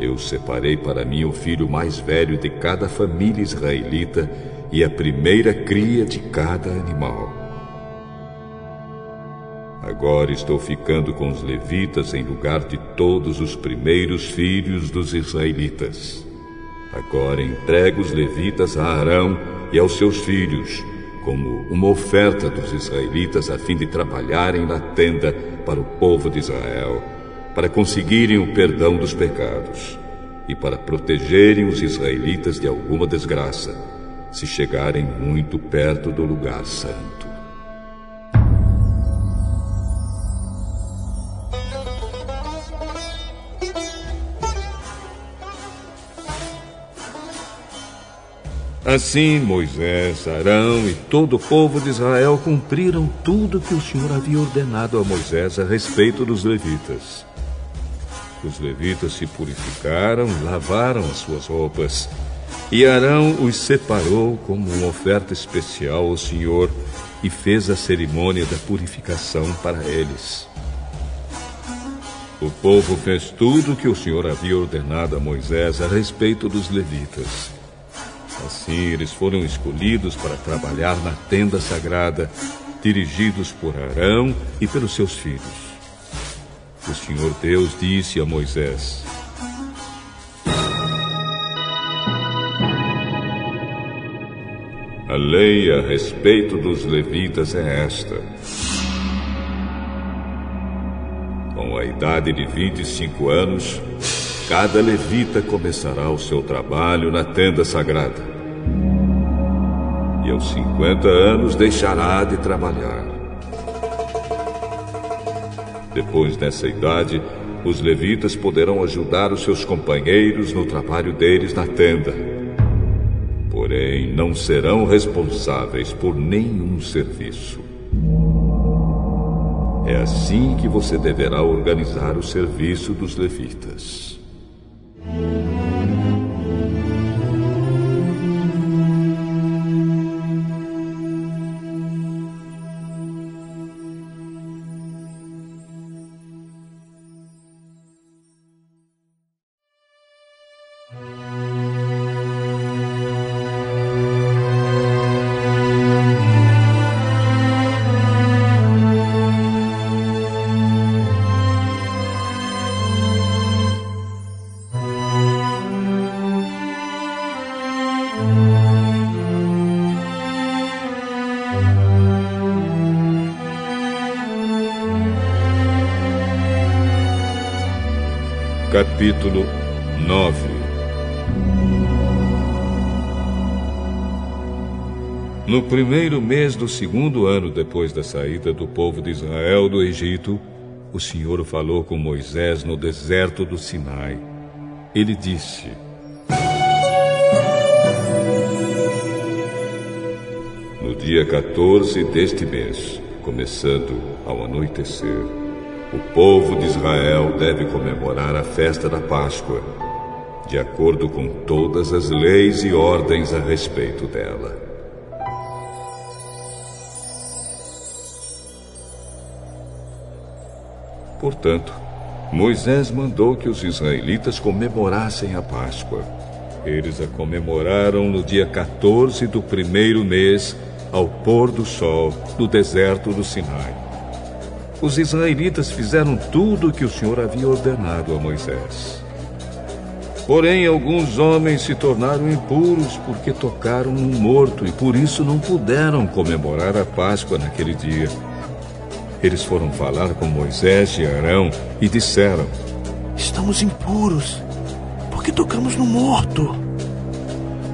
eu separei para mim o filho mais velho de cada família israelita e a primeira cria de cada animal. Agora estou ficando com os levitas em lugar de todos os primeiros filhos dos israelitas. Agora entrego os levitas a Arão e aos seus filhos, como uma oferta dos israelitas a fim de trabalharem na tenda para o povo de Israel, para conseguirem o perdão dos pecados e para protegerem os israelitas de alguma desgraça, se chegarem muito perto do lugar santo. Assim Moisés, Arão e todo o povo de Israel cumpriram tudo que o Senhor havia ordenado a Moisés a respeito dos levitas. Os levitas se purificaram, lavaram as suas roupas, e Arão os separou como uma oferta especial ao Senhor e fez a cerimônia da purificação para eles. O povo fez tudo o que o Senhor havia ordenado a Moisés a respeito dos levitas. Assim, eles foram escolhidos para trabalhar na tenda sagrada, dirigidos por Arão e pelos seus filhos. O Senhor Deus disse a Moisés: A lei a respeito dos levitas é esta. Com a idade de 25 anos, cada levita começará o seu trabalho na tenda sagrada aos 50 anos deixará de trabalhar. Depois dessa idade, os levitas poderão ajudar os seus companheiros no trabalho deles na tenda. Porém, não serão responsáveis por nenhum serviço. É assim que você deverá organizar o serviço dos levitas. Capítulo 9 No primeiro mês do segundo ano depois da saída do povo de Israel do Egito, o Senhor falou com Moisés no deserto do Sinai. Ele disse: No dia 14 deste mês, começando ao anoitecer, o povo de Israel deve comemorar a festa da Páscoa, de acordo com todas as leis e ordens a respeito dela. Portanto, Moisés mandou que os israelitas comemorassem a Páscoa. Eles a comemoraram no dia 14 do primeiro mês, ao pôr do sol, no deserto do Sinai. Os israelitas fizeram tudo o que o Senhor havia ordenado a Moisés. Porém, alguns homens se tornaram impuros porque tocaram um morto e por isso não puderam comemorar a Páscoa naquele dia. Eles foram falar com Moisés e Arão e disseram: Estamos impuros, porque tocamos no morto.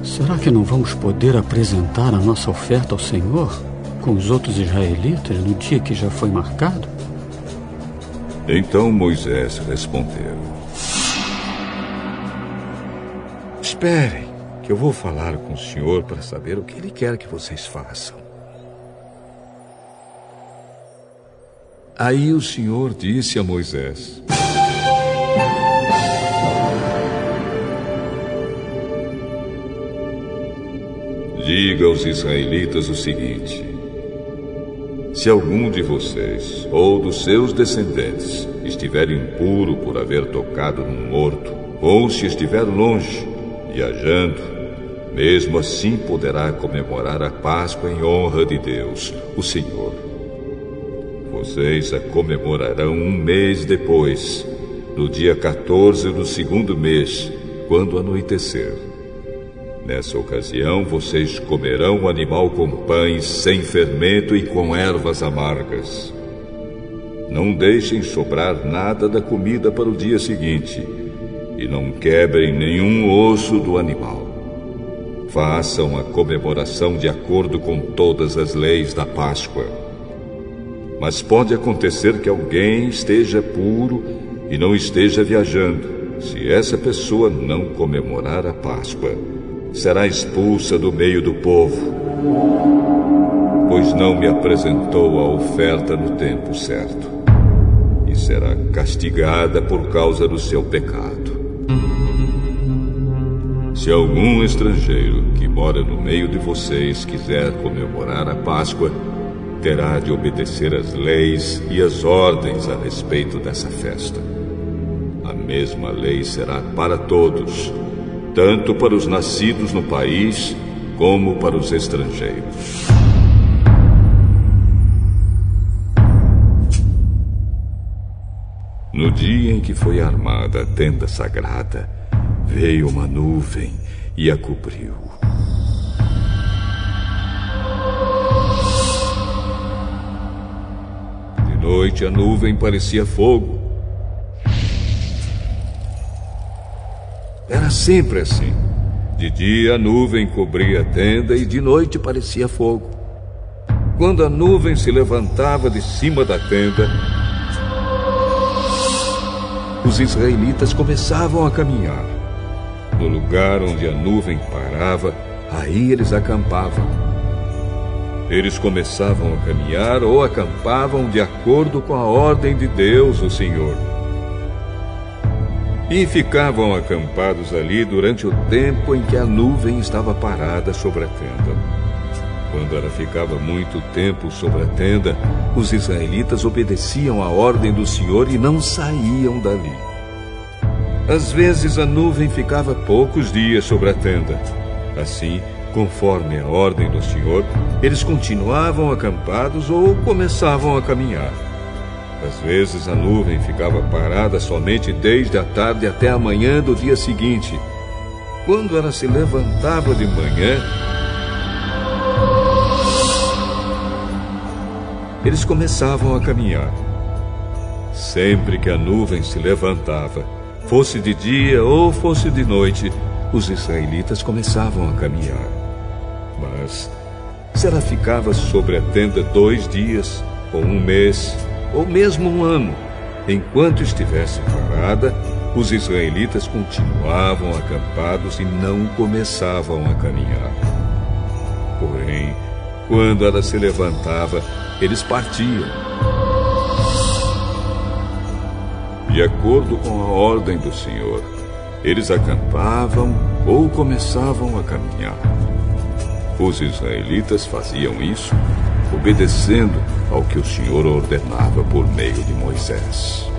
Será que não vamos poder apresentar a nossa oferta ao Senhor com os outros israelitas no dia que já foi marcado? Então Moisés respondeu: Esperem, que eu vou falar com o Senhor para saber o que ele quer que vocês façam. Aí o Senhor disse a Moisés: Diga aos israelitas o seguinte: Se algum de vocês ou dos seus descendentes estiver impuro por haver tocado num morto, ou se estiver longe, viajando, mesmo assim poderá comemorar a Páscoa em honra de Deus, o Senhor. Vocês a comemorarão um mês depois, no dia 14 do segundo mês, quando anoitecer. Nessa ocasião, vocês comerão o animal com pães sem fermento e com ervas amargas. Não deixem sobrar nada da comida para o dia seguinte e não quebrem nenhum osso do animal. Façam a comemoração de acordo com todas as leis da Páscoa. Mas pode acontecer que alguém esteja puro e não esteja viajando, se essa pessoa não comemorar a Páscoa será expulsa do meio do povo, pois não me apresentou a oferta no tempo certo, e será castigada por causa do seu pecado. Se algum estrangeiro que mora no meio de vocês quiser comemorar a Páscoa, terá de obedecer às leis e às ordens a respeito dessa festa. A mesma lei será para todos tanto para os nascidos no país como para os estrangeiros. No dia em que foi armada a tenda sagrada, veio uma nuvem e a cobriu. De noite a nuvem parecia fogo Era sempre assim. De dia a nuvem cobria a tenda e de noite parecia fogo. Quando a nuvem se levantava de cima da tenda, os israelitas começavam a caminhar. No lugar onde a nuvem parava, aí eles acampavam. Eles começavam a caminhar ou acampavam de acordo com a ordem de Deus, o Senhor e ficavam acampados ali durante o tempo em que a nuvem estava parada sobre a tenda. Quando ela ficava muito tempo sobre a tenda, os israelitas obedeciam à ordem do Senhor e não saíam dali. Às vezes a nuvem ficava poucos dias sobre a tenda. Assim, conforme a ordem do Senhor, eles continuavam acampados ou começavam a caminhar. Às vezes a nuvem ficava parada somente desde a tarde até a manhã do dia seguinte. Quando ela se levantava de manhã, eles começavam a caminhar. Sempre que a nuvem se levantava, Fosse de dia ou fosse de noite, os israelitas começavam a caminhar. Mas se ela ficava sobre a tenda dois dias, ou um mês, ou mesmo um ano, enquanto estivesse parada, os israelitas continuavam acampados e não começavam a caminhar. Porém, quando ela se levantava, eles partiam. De acordo com a ordem do Senhor, eles acampavam ou começavam a caminhar. Os israelitas faziam isso obedecendo ao que o Senhor ordenava por meio de Moisés.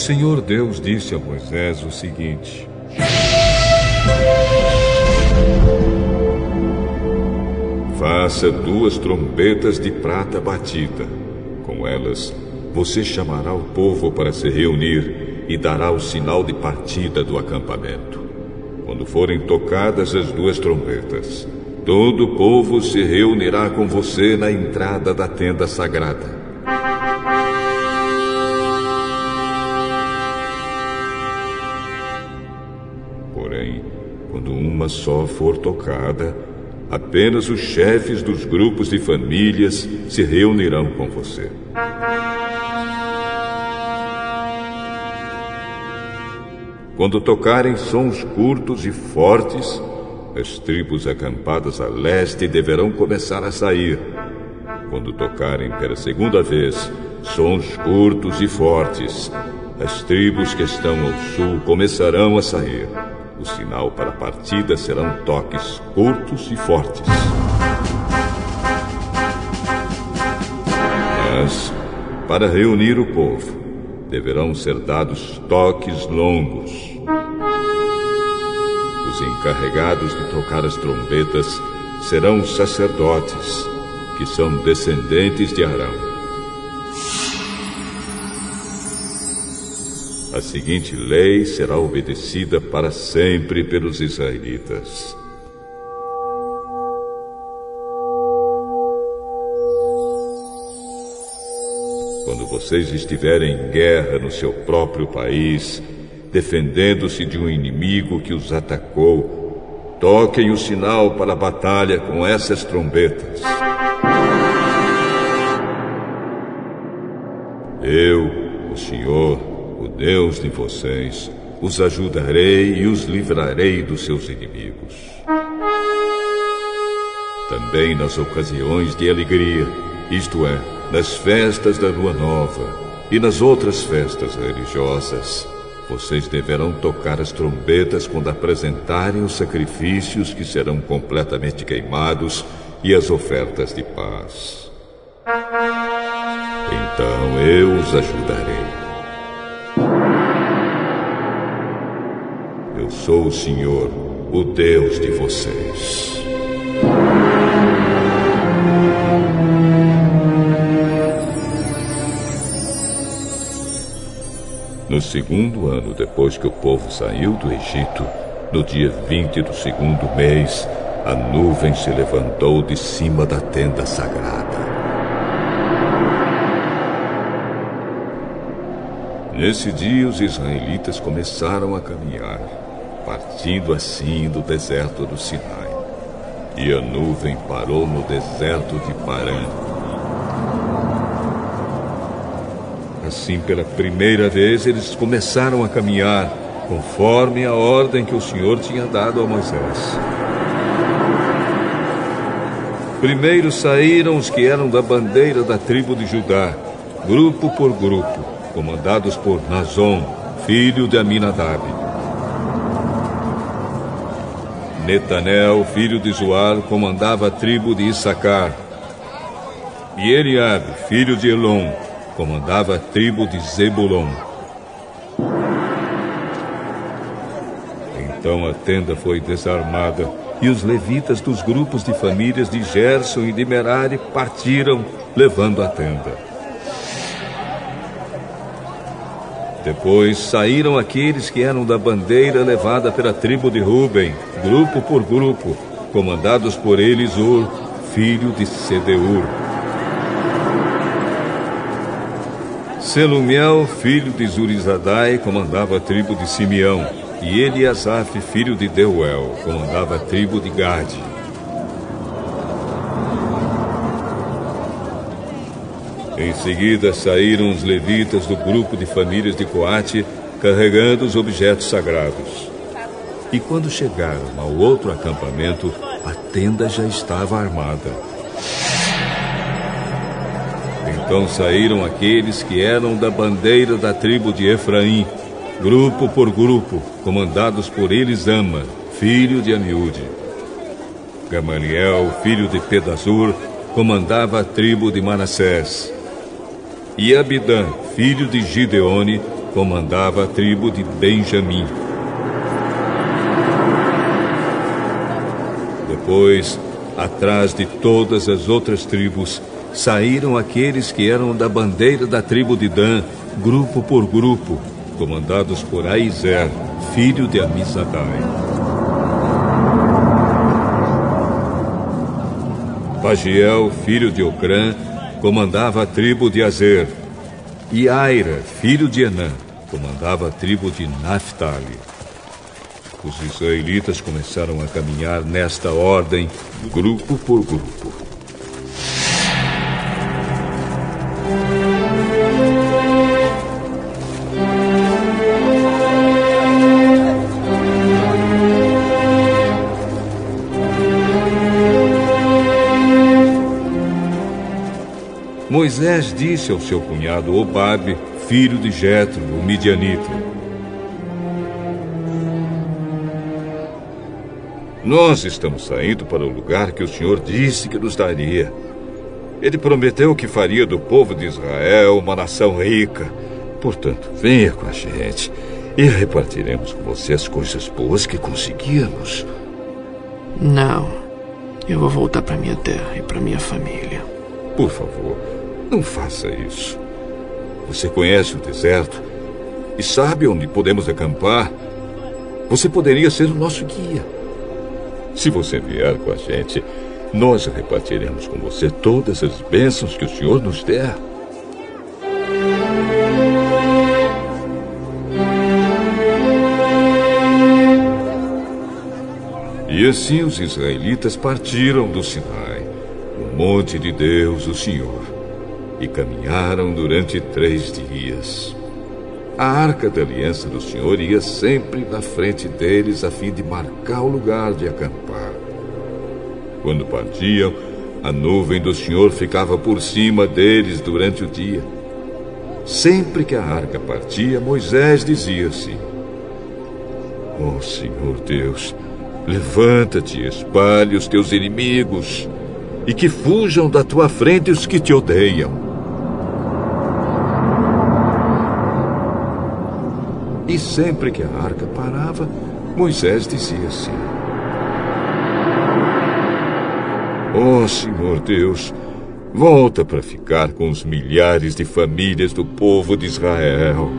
Senhor Deus disse a Moisés o seguinte: Faça duas trombetas de prata batida. Com elas, você chamará o povo para se reunir e dará o sinal de partida do acampamento. Quando forem tocadas as duas trombetas, todo o povo se reunirá com você na entrada da tenda sagrada. Só for tocada, apenas os chefes dos grupos de famílias se reunirão com você. Quando tocarem sons curtos e fortes, as tribos acampadas a leste deverão começar a sair. Quando tocarem pela segunda vez sons curtos e fortes, as tribos que estão ao sul começarão a sair. O sinal para a partida serão toques curtos e fortes. Mas, para reunir o povo, deverão ser dados toques longos. Os encarregados de tocar as trombetas serão sacerdotes, que são descendentes de Arão. A seguinte lei será obedecida para sempre pelos israelitas. Quando vocês estiverem em guerra no seu próprio país, defendendo-se de um inimigo que os atacou, toquem o sinal para a batalha com essas trombetas. Eu, o Senhor, o Deus de vocês, os ajudarei e os livrarei dos seus inimigos. Também nas ocasiões de alegria, isto é, nas festas da lua nova e nas outras festas religiosas, vocês deverão tocar as trombetas quando apresentarem os sacrifícios que serão completamente queimados e as ofertas de paz. Então eu os ajudarei. Sou o Senhor, o Deus de vocês. No segundo ano depois que o povo saiu do Egito, no dia 20 do segundo mês, a nuvem se levantou de cima da tenda sagrada. Nesse dia, os israelitas começaram a caminhar partindo assim do deserto do Sinai. E a nuvem parou no deserto de Parã. Assim, pela primeira vez, eles começaram a caminhar conforme a ordem que o Senhor tinha dado a Moisés. Primeiro saíram os que eram da bandeira da tribo de Judá, grupo por grupo, comandados por Nazon, filho de Aminadab. Netanel, filho de Zoar, comandava a tribo de Issacar. E Eliabe, filho de Elon, comandava a tribo de Zebulon. Então a tenda foi desarmada e os levitas dos grupos de famílias de Gerson e de Merari partiram, levando a tenda. Depois saíram aqueles que eram da bandeira levada pela tribo de Ruben, grupo por grupo, comandados por Elisur, filho de Sedeur. Selumiel, filho de Zurizadai, comandava a tribo de Simeão. E Eliasaf, filho de Deuel, comandava a tribo de Gade. Em seguida saíram os levitas do grupo de famílias de Coate, carregando os objetos sagrados. E quando chegaram ao outro acampamento, a tenda já estava armada. Então saíram aqueles que eram da bandeira da tribo de Efraim, grupo por grupo, comandados por Elisama, filho de Amiúde. Gamaliel, filho de Pedazur, comandava a tribo de Manassés. E Abidã, filho de Gideone, comandava a tribo de Benjamim. Depois, atrás de todas as outras tribos, saíram aqueles que eram da bandeira da tribo de Dan, grupo por grupo, comandados por Aizer, filho de Amisadai. Pagiel, filho de Ocrã, comandava a tribo de Azer. E Aira, filho de Enã, comandava a tribo de Naphtali. Os israelitas começaram a caminhar nesta ordem, grupo por grupo. Moisés disse ao seu cunhado Obabe, filho de Jetro, o midianita: Nós estamos saindo para o lugar que o Senhor disse que nos daria. Ele prometeu que faria do povo de Israel uma nação rica. Portanto, venha com a gente e repartiremos com você as coisas boas que conseguimos. Não. Eu vou voltar para minha terra e para minha família. Por favor, não faça isso. Você conhece o deserto e sabe onde podemos acampar. Você poderia ser o nosso guia. Se você vier com a gente, nós repartiremos com você todas as bênçãos que o Senhor nos der. E assim os israelitas partiram do Sinai, o monte de Deus, o Senhor e caminharam durante três dias. A arca da aliança do Senhor ia sempre na frente deles a fim de marcar o lugar de acampar. Quando partiam, a nuvem do Senhor ficava por cima deles durante o dia. Sempre que a arca partia, Moisés dizia assim: Oh Senhor Deus, levanta-te, espalhe os teus inimigos, e que fujam da tua frente os que te odeiam. E sempre que a arca parava, Moisés dizia assim: Ó oh, Senhor Deus, volta para ficar com os milhares de famílias do povo de Israel.